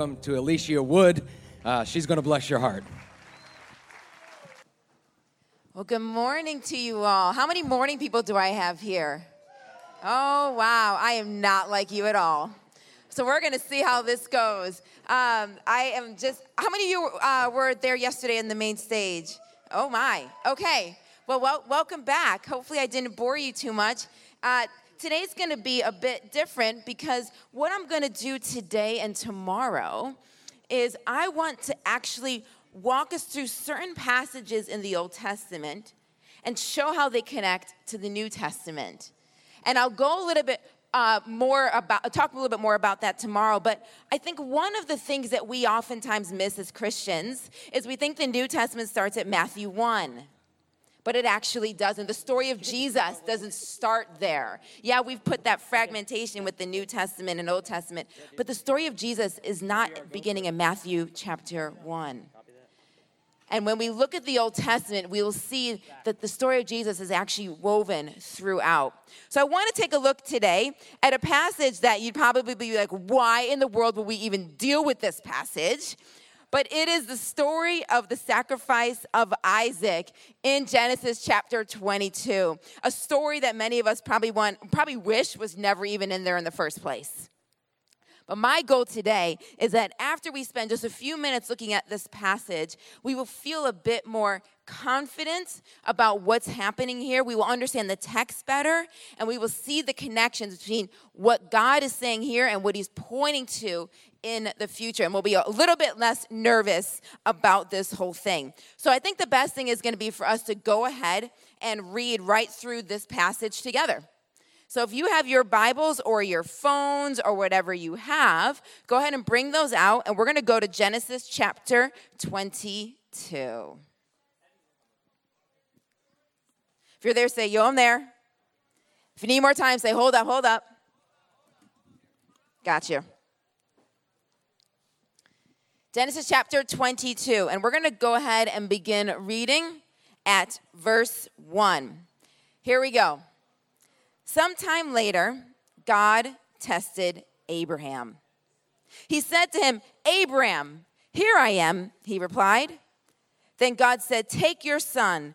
Welcome to Alycia Wood. Uh, she's going to bless your heart. Well, good morning to you all. How many morning people do I have here? Oh, wow. I am not like you at all. So we're going to see how this goes. Um, I am just, how many of you uh, were there yesterday in the main stage? Oh, my. Okay. Well, wel- welcome back. Hopefully, I didn't bore you too much. Uh, today's going to be a bit different because what I'm going to do today and tomorrow is I want to actually walk us through certain passages in the Old Testament and show how they connect to the New Testament. And I'll go a little bit uh, more about, talk a little bit more about that tomorrow. But I think one of the things that we oftentimes miss as Christians is we think the New Testament starts at Matthew 1 but it actually doesn't. The story of Jesus doesn't start there. Yeah, we've put that fragmentation with the New Testament and Old Testament, but the story of Jesus is not beginning in Matthew chapter 1. And when we look at the Old Testament, we will see that the story of Jesus is actually woven throughout. So I want to take a look today at a passage that you'd probably be like, why in the world would we even deal with this passage? But it is the story of the sacrifice of Isaac in Genesis chapter 22. A story that many of us probably want, probably wish was never even in there in the first place. But my goal today is that after we spend just a few minutes looking at this passage, we will feel a bit more confident about what's happening here. We will understand the text better, and we will see the connections between what God is saying here and what He's pointing to in the future. And we'll be a little bit less nervous about this whole thing. So I think the best thing is going to be for us to go ahead and read right through this passage together. So if you have your Bibles or your phones or whatever you have, go ahead and bring those out, and we're going to go to Genesis chapter 22. If you're there, say, Yo, I'm there. If you need more time, say, Hold up, hold up. Got you. Genesis chapter 22, and we're going to go ahead and begin reading at verse 1. Here we go. Sometime later, God tested Abraham. He said to him, Abraham, here I am, he replied. Then God said, Take your son,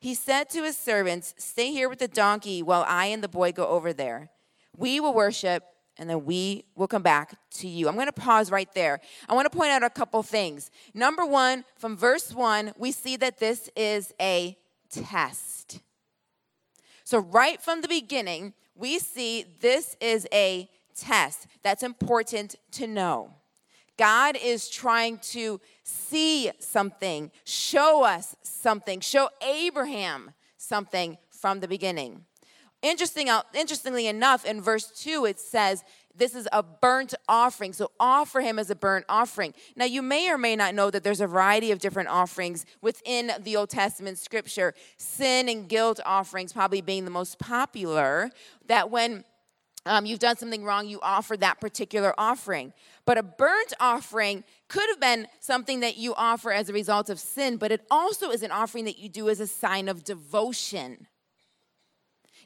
He said to his servants, Stay here with the donkey while I and the boy go over there. We will worship, and then we will come back to you. I'm going to pause right there. I want to point out a couple things. Number one, from verse one, we see that this is a test. So, right from the beginning, we see this is a test that's important to know. God is trying to see something, show us something, show Abraham something from the beginning. Interesting, uh, interestingly enough, in verse 2, it says, This is a burnt offering. So offer him as a burnt offering. Now, you may or may not know that there's a variety of different offerings within the Old Testament scripture, sin and guilt offerings probably being the most popular, that when um, you've done something wrong, you offer that particular offering. But a burnt offering could have been something that you offer as a result of sin, but it also is an offering that you do as a sign of devotion.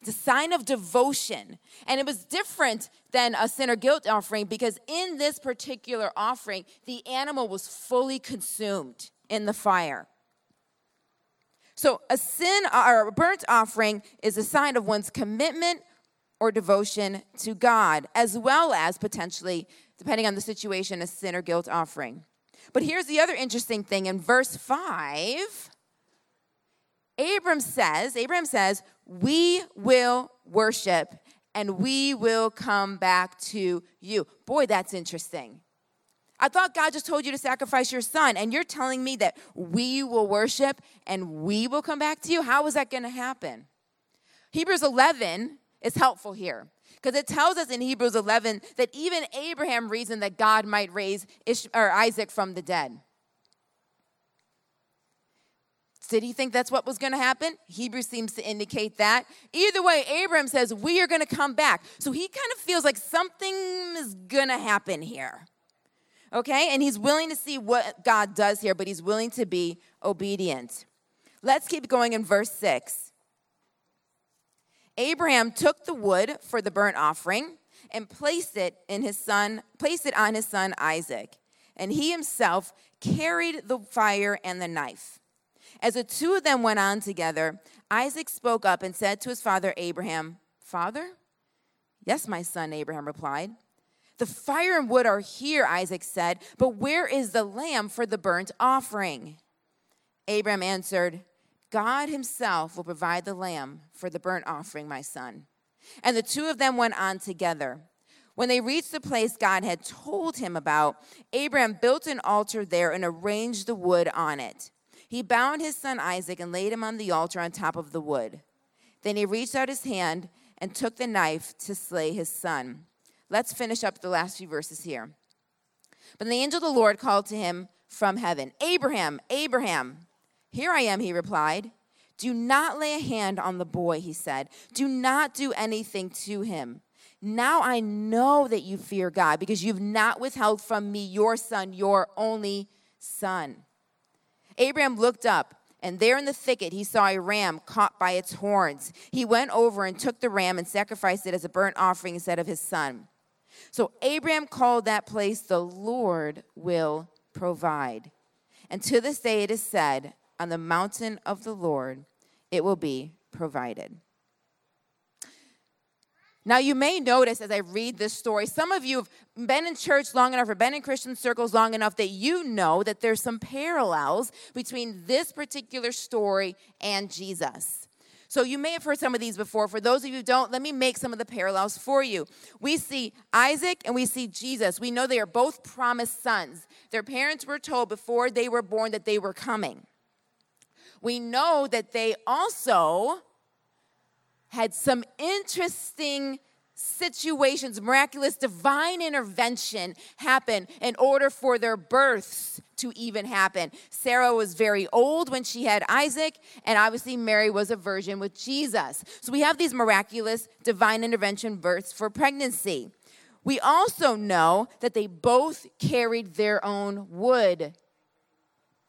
It's a sign of devotion. And it was different than a sin or guilt offering because in this particular offering, the animal was fully consumed in the fire. So a sin or a burnt offering is a sign of one's commitment or devotion to God, as well as potentially, depending on the situation, a sin or guilt offering. But here's the other interesting thing in verse 5 Abram says, Abraham says, we will worship and we will come back to you. Boy, that's interesting. I thought God just told you to sacrifice your son, and you're telling me that we will worship and we will come back to you? How is that going to happen? Hebrews 11 is helpful here Because it tells us in Hebrews 11 that even Abraham reasoned that God might raise Ish- or Isaac from the dead. Did he think that's what was going to happen? Hebrews seems to indicate that. Either way, Abraham says, We are going to come back. So he kind of feels like something is going to happen here. Okay? And he's willing to see what God does here, but he's willing to be obedient. Let's keep going in verse 6. Abraham took the wood for the burnt offering and placed it in his son, placed it on his son Isaac. And he himself carried the fire and the knife. As the two of them went on together, Isaac spoke up and said to his father Abraham, Father? Yes, my son, Abraham replied. The fire and wood are here, Isaac said, but where is the lamb for the burnt offering? Abraham answered, God himself will provide the lamb for the burnt offering, my son. And the two of them went on together. When they reached the place God had told him about, Abraham built an altar there and arranged the wood on it. He bound his son Isaac and laid him on the altar on top of the wood. Then he reached out his hand and took the knife to slay his son. Let's finish up the last few verses here. But the angel of the Lord called to him from heaven Abraham, Abraham. Here I am, he replied. Do not lay a hand on the boy, he said. Do not do anything to him. Now I know that you fear God because you've not withheld from me your son, your only son. Abraham looked up, and there in the thicket he saw a ram caught by its horns. He went over and took the ram and sacrificed it as a burnt offering instead of his son. So Abraham called that place, The Lord will provide. And to this day it is said, On the mountain of the Lord it will be provided. Now, you may notice as I read this story, some of you have been in church long enough or been in Christian circles long enough that you know that there's some parallels between this particular story and Jesus. So, you may have heard some of these before. For those of you who don't, let me make some of the parallels for you. We see Isaac and we see Jesus. We know they are both promised sons. Their parents were told before they were born that they were coming. We know that they also had some interesting situations, miraculous divine intervention happen in order for their births to even happen. Sarah was very old when she had Isaac, and obviously Mary was a virgin with Jesus. So we have these miraculous divine intervention births for pregnancy. We also know that they both carried their own wood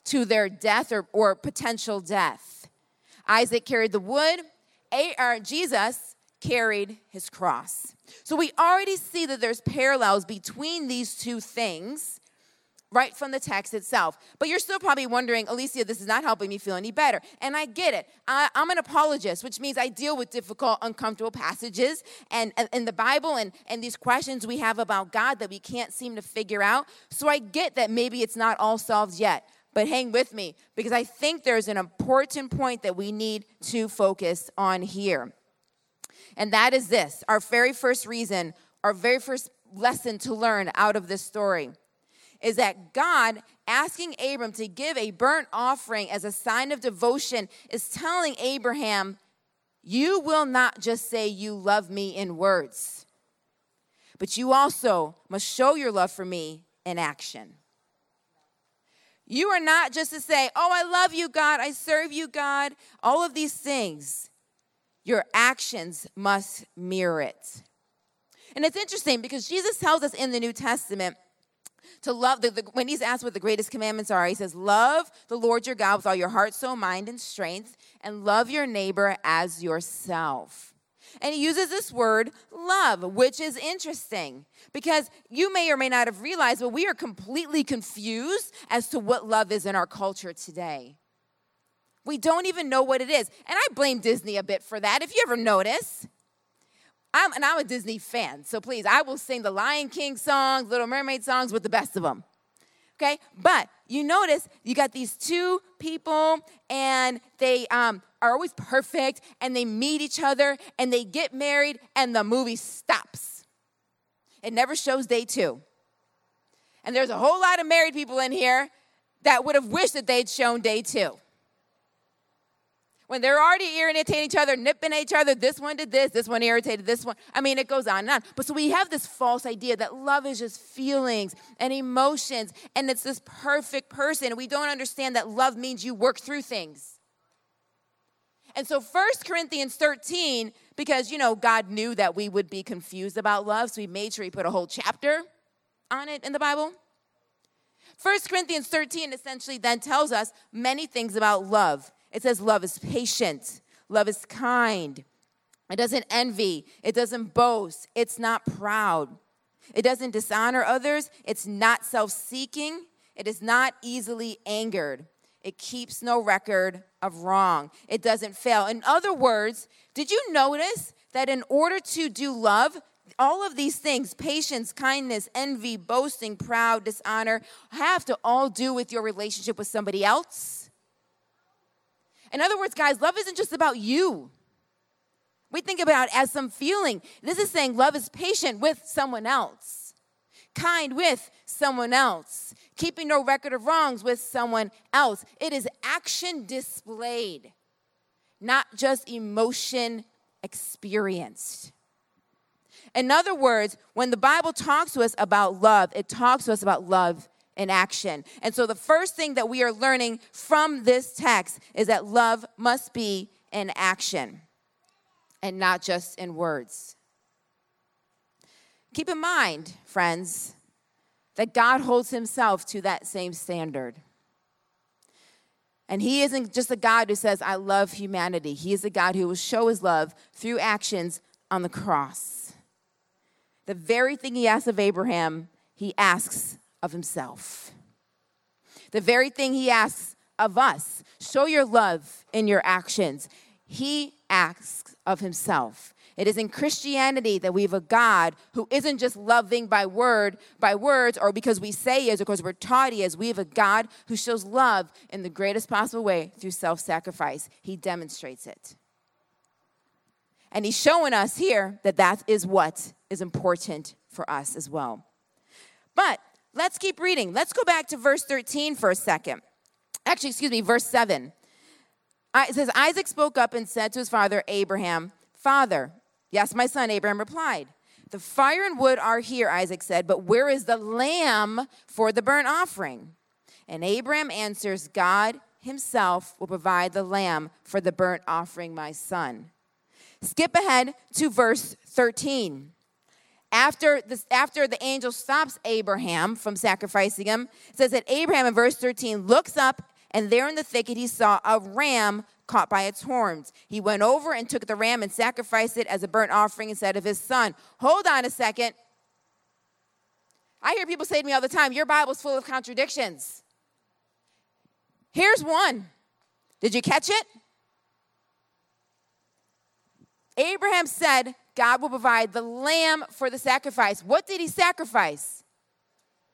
to their death or, or potential death. Isaac carried the wood, Jesus carried his cross. So we already see that there's parallels between these two things right from the text itself. But you're still probably wondering, Alycia, this is not helping me feel any better. And I get it. I, am an apologist, which means I deal with difficult, uncomfortable passages and in the Bible and, and these questions we have about God that we can't seem to figure out. So I get that maybe it's not all solved yet. But hang with me because I think there's an important point that we need to focus on here. And that is this our very first reason, our very first lesson to learn out of this story is that God asking Abram to give a burnt offering as a sign of devotion is telling Abraham, You will not just say you love me in words, but you also must show your love for me in action. You are not just to say, Oh, I love you, God, I serve you, God, all of these things. Your actions must mirror it. And it's interesting because Jesus tells us in the New Testament to love, the, the, when he's asked what the greatest commandments are, he says, Love the Lord your God with all your heart, soul, mind, and strength, and love your neighbor as yourself. And he uses this word love, which is interesting because you may or may not have realized, but we are completely confused as to what love is in our culture today. We don't even know what it is. And I blame Disney a bit for that, if you ever notice. I'm, and I'm a Disney fan, so please, I will sing the Lion King songs, Little Mermaid songs with the best of them. Okay? But you notice you got these two people, and they um, are always perfect and they meet each other and they get married and the movie stops. It never shows day two. And there's a whole lot of married people in here that would have wished that they'd shown day two. When they're already irritating each other, nipping at each other, this one did this, this one irritated this one. I mean, it goes on and on. But so we have this false idea that love is just feelings and emotions, and it's this perfect person. We don't understand that love means you work through things. And so 1 Corinthians 13, because, you know, God knew that we would be confused about love, so he made sure he put a whole chapter on it in the Bible. 1 Corinthians 13 essentially then tells us many things about love. It says love is patient, love is kind, it doesn't envy, it doesn't boast, it's not proud, it doesn't dishonor others, it's not self seeking, it is not easily angered. It keeps no record of wrong. It doesn't fail. In other words, did you notice that in order to do love, all of these things patience, kindness, envy, boasting, proud, dishonor have to all do with your relationship with somebody else? In other words, guys, love isn't just about you. We think about as some feeling. This is saying love is patient with someone else, kind with someone else, keeping no record of wrongs with someone else. It is action displayed, not just emotion experienced. In other words, when the Bible talks to us about love, it talks to us about love in action. And so the first thing that we are learning from this text is that love must be in action and not just in words. Keep in mind, friends, that God holds himself to that same standard. And he isn't just a God who says, I love humanity. He is a God who will show his love through actions on the cross. The very thing he asks of Abraham, he asks of himself. The very thing he asks of us show your love in your actions. He asks of himself. It is in Christianity that we have a God who isn't just loving by word, by words, or because we say he is, or because we're taught he is. We have a God who shows love in the greatest possible way through self-sacrifice. He demonstrates it. And he's showing us here that that is what is important for us as well. But Let's keep reading. Let's go back to verse 13 for a second. Actually, excuse me, verse 7. It says, Isaac spoke up and said to his father Abraham, Father, yes, my son, Abraham replied. The fire and wood are here, Isaac said, but where is the lamb for the burnt offering? And Abraham answers, God himself will provide the lamb for the burnt offering, my son. Skip ahead to verse 13. After, after the angel stops Abraham from sacrificing him, says that Abraham in verse 13 looks up, and there in the thicket he saw a ram caught by its horns. He went over and took the ram and sacrificed it as a burnt offering instead of his son. Hold on a second. I hear people say to me all the time, Your Bible's full of contradictions. Here's one. Did you catch it? Abraham said, God will provide the lamb for the sacrifice. What did he sacrifice?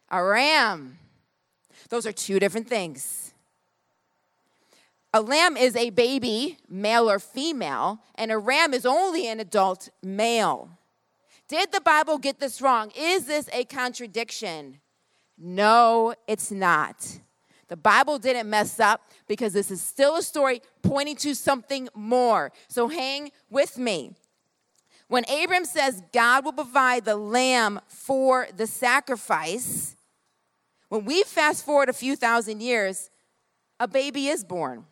A ram. Those are two different things. A lamb is a baby, male or female, and a ram is only an adult male. Did the Bible get this wrong? Is this a contradiction? No, it's not. The Bible didn't mess up because this is still a story pointing to something more. So hang with me. When Abram says God will provide the lamb for the sacrifice, when we fast forward a few thousand years, a baby is born.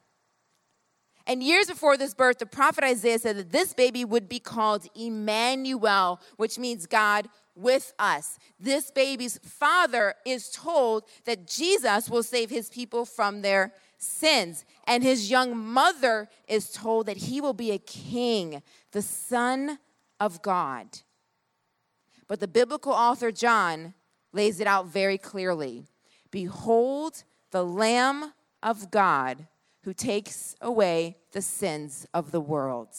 And years before this birth, the prophet Isaiah said that this baby would be called Emmanuel, which means God with us. This baby's father is told that Jesus will save his people from their sins. And his young mother is told that he will be a king, the son of God. But the biblical author John lays it out very clearly Behold, the Lamb of God who takes away the sins of the world.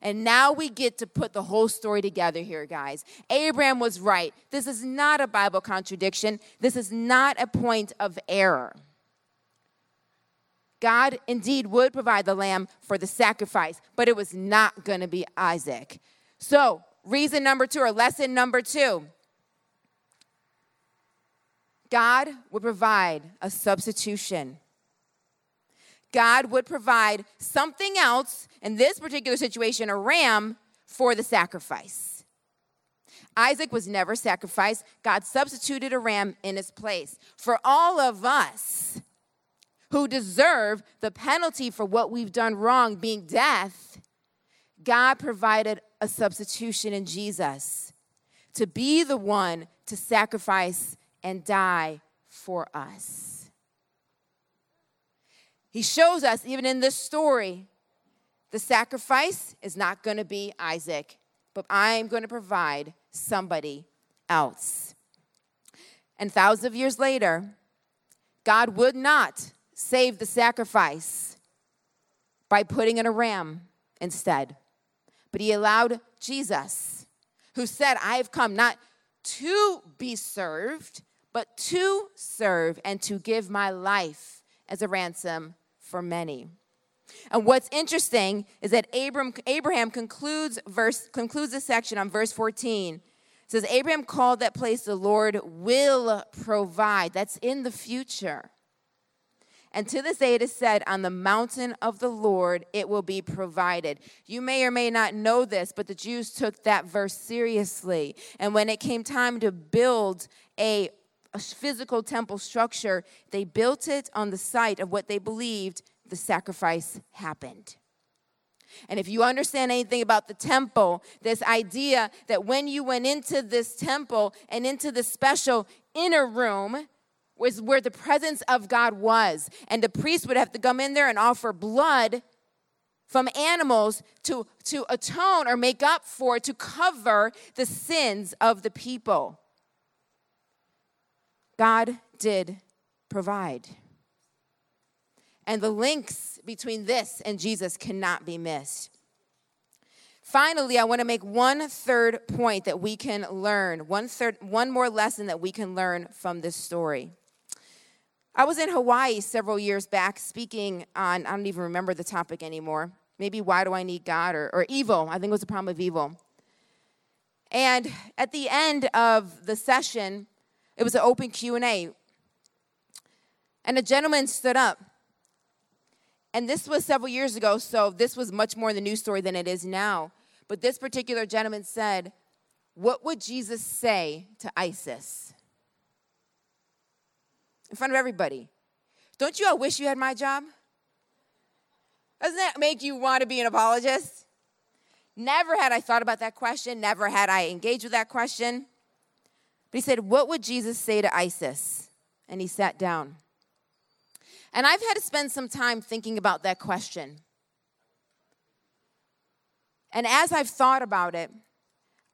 And now we get to put the whole story together here, guys. Abraham was right. This is not a Bible contradiction. This is not a point of error. God indeed would provide the lamb for the sacrifice, but it was not going to be Isaac. So, reason number two, or lesson number two God would provide a substitution. God would provide something else, in this particular situation, a ram, for the sacrifice. Isaac was never sacrificed. God substituted a ram in his place. For all of us who deserve the penalty for what we've done wrong, being death, God provided a substitution in Jesus to be the one to sacrifice and die for us. He shows us, even in this story, the sacrifice is not going to be Isaac, but I'm going to provide somebody else. And thousands of years later, God would not save the sacrifice by putting in a ram instead, but He allowed Jesus, who said, I have come not to be served, but to serve and to give my life as a ransom for many. And what's interesting is that Abraham, Abraham concludes verse concludes this section on verse 14. It says Abraham called that place the Lord will provide. That's in the future. And to this day it is said, On the mountain of the Lord it will be provided. You may or may not know this, but the Jews took that verse seriously. And when it came time to build a, a physical temple structure, they built it on the site of what they believed the sacrifice happened. And if you understand anything about the temple, this idea that when you went into this temple and into the special inner room, was where the presence of God was. And the priest would have to come in there and offer blood from animals to, to atone or make up for, to cover the sins of the people. God did provide. And the links between this and Jesus cannot be missed. Finally, I want to make one third point that we can learn, one third, one more lesson that we can learn from this story. I was in Hawaii several years back speaking on, I don't even remember the topic anymore. Maybe why do I need God or, or evil? I think it was the problem of evil. And at the end of the session, it was an open Q&A. And a gentleman stood up and this was several years ago, so this was much more the news story than it is now. But this particular gentleman said, What would Jesus say to ISIS? In front of everybody. Don't you all wish you had my job? Doesn't that make you want to be an apologist? Never had I thought about that question, never had I engaged with that question. But he said, What would Jesus say to ISIS? And he sat down. And I've had to spend some time thinking about that question. And as I've thought about it,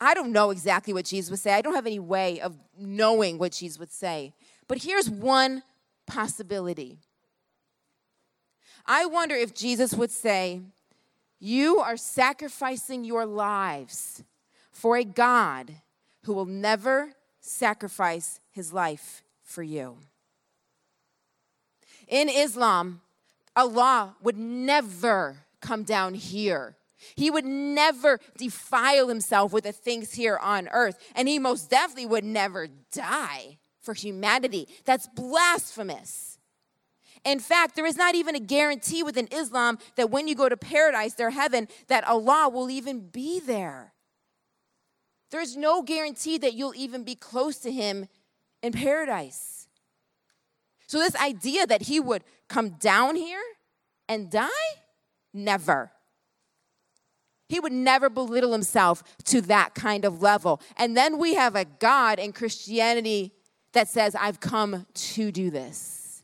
I don't know exactly what Jesus would say. I don't have any way of knowing what Jesus would say. But here's one possibility. I wonder if Jesus would say, You are sacrificing your lives for a God who will never sacrifice his life for you. In Islam, Allah would never come down here. He would never defile himself with the things here on earth. And he most definitely would never die for humanity. That's blasphemous. In fact, there is not even a guarantee within Islam that when you go to paradise, their heaven, that Allah will even be there. There's no guarantee that you'll even be close to Him in paradise. So, this idea that he would come down here and die? Never. He would never belittle himself to that kind of level. And then we have a God in Christianity that says, I've come to do this.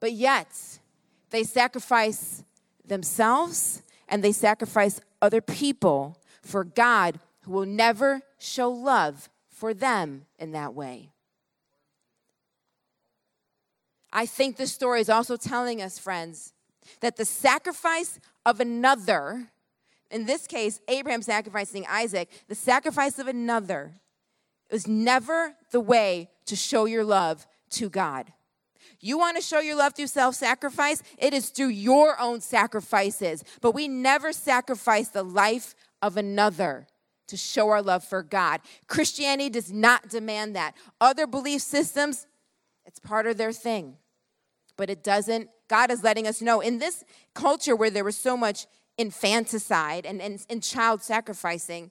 But yet, they sacrifice themselves and they sacrifice other people for God who will never show love for them in that way. I think this story is also telling us, friends, that the sacrifice of another, in this case, Abraham sacrificing Isaac, the sacrifice of another is never the way to show your love to God. You want to show your love through self sacrifice? It is through your own sacrifices. But we never sacrifice the life of another to show our love for God. Christianity does not demand that. Other belief systems, it's part of their thing. but it doesn't. God is letting us know in this culture where there was so much infanticide and, and, and child sacrificing,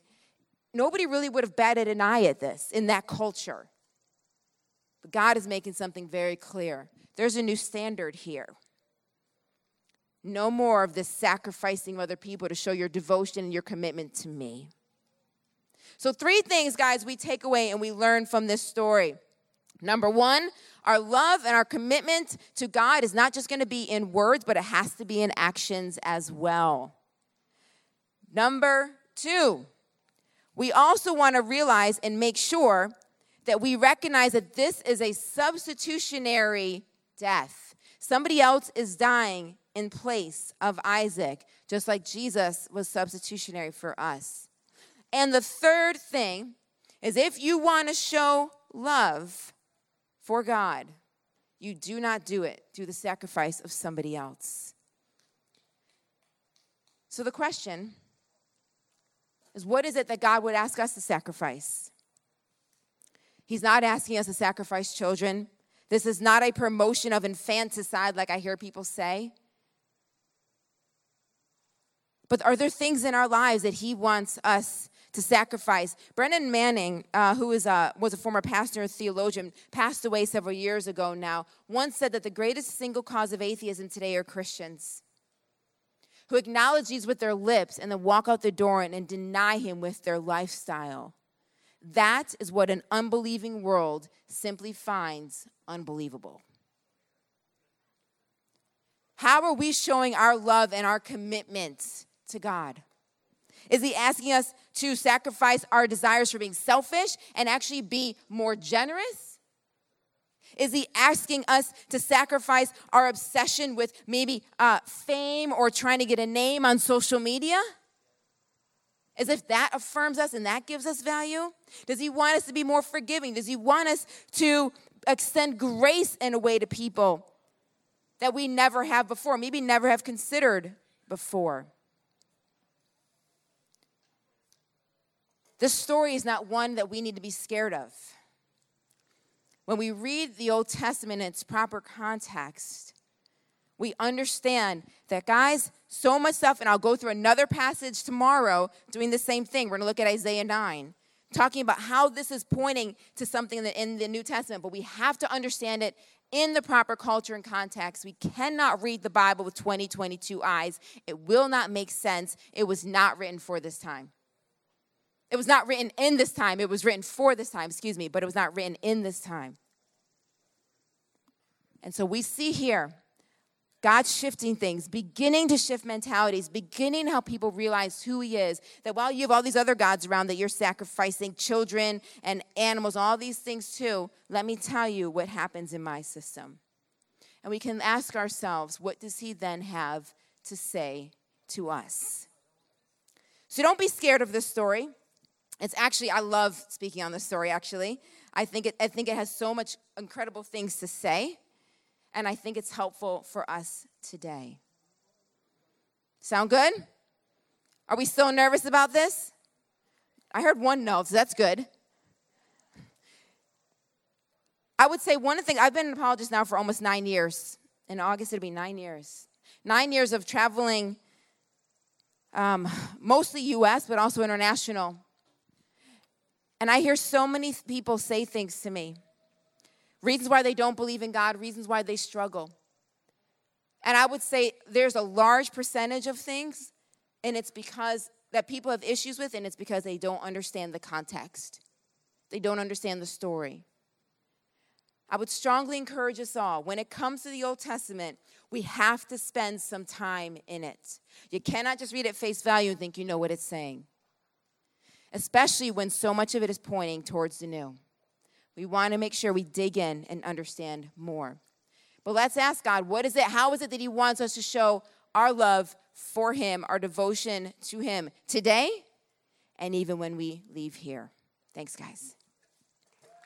nobody really would have batted an eye at this in that culture. God is making something very clear. There's a new standard here. No more of this sacrificing of other people to show your devotion and your commitment to me. So, three things, guys, we take away and we learn from this story. Number one, our love and our commitment to God is not just going to be in words, but it has to be in actions as well. Number two, we also want to realize and make sure that we recognize that this is a substitutionary death. Somebody else is dying in place of Isaac, just like Jesus was substitutionary for us. And the third thing is if you want to show love for God, you do not do it through the sacrifice of somebody else. So the question is what is it that God would ask us to sacrifice? He's not asking us to sacrifice children. This is not a promotion of infanticide like I hear people say. But are there things in our lives that He wants us to sacrifice? Brennan Manning, uh, who is a, was a former pastor and theologian, passed away several years ago now, once said that the greatest single cause of atheism today are Christians who acknowledge these with their lips and then walk out the door and, and deny Him with their lifestyle. That is what an unbelieving world simply finds unbelievable. How are we showing our love and our commitment to God? Is he asking us to sacrifice our desires for being selfish and actually be more generous? Is he asking us to sacrifice our obsession with maybe uh, fame or trying to get a name on social media? As if that affirms us and that gives us value? Does he want us to be more forgiving? Does he want us to extend grace in a way to people that we never have before, maybe never have considered before? This story is not one that we need to be scared of. When we read the Old Testament in its proper context, we understand that, guys, so much stuff, and I'll go through another passage tomorrow doing the same thing. We're going to look at Isaiah 9, talking about how this is pointing to something in the New Testament, but we have to understand it in the proper culture and context. We cannot read the Bible with 2022 eyes. It will not make sense. It was not written for this time. It was not written in this time, it was written for this time, excuse me, but it was not written in this time. And so we see here God shifting things, beginning to shift mentalities, beginning how people realize who He is. That while you have all these other gods around that you're sacrificing children and animals, all these things too, let me tell you what happens in my system. And we can ask ourselves, what does He then have to say to us? So don't be scared of this story. It's actually, I love speaking on this story, actually. I think it, I think it has so much incredible things to say, and I think it's helpful for us today. Sound good? Are we still nervous about this? I heard one no, so that's good. I would say one thing I've been an apologist now for almost nine years. In August, it'll be nine years. Nine years of traveling, um, mostly US, but also international and I hear so many people say things to me reasons why they don't believe in God, reasons why they struggle. And I would say there's a large percentage of things, and it's because that people have issues with, and it's because they don't understand the context. They don't understand the story. I would strongly encourage us all when it comes to the Old Testament, we have to spend some time in it. You cannot just read it face value and think you know what it's saying especially when so much of it is pointing towards the new. We want to make sure we dig in and understand more. But let's ask God, what is it? How is it that He wants us to show our love for Him, our devotion to Him today, and even when we leave here? Thanks, guys.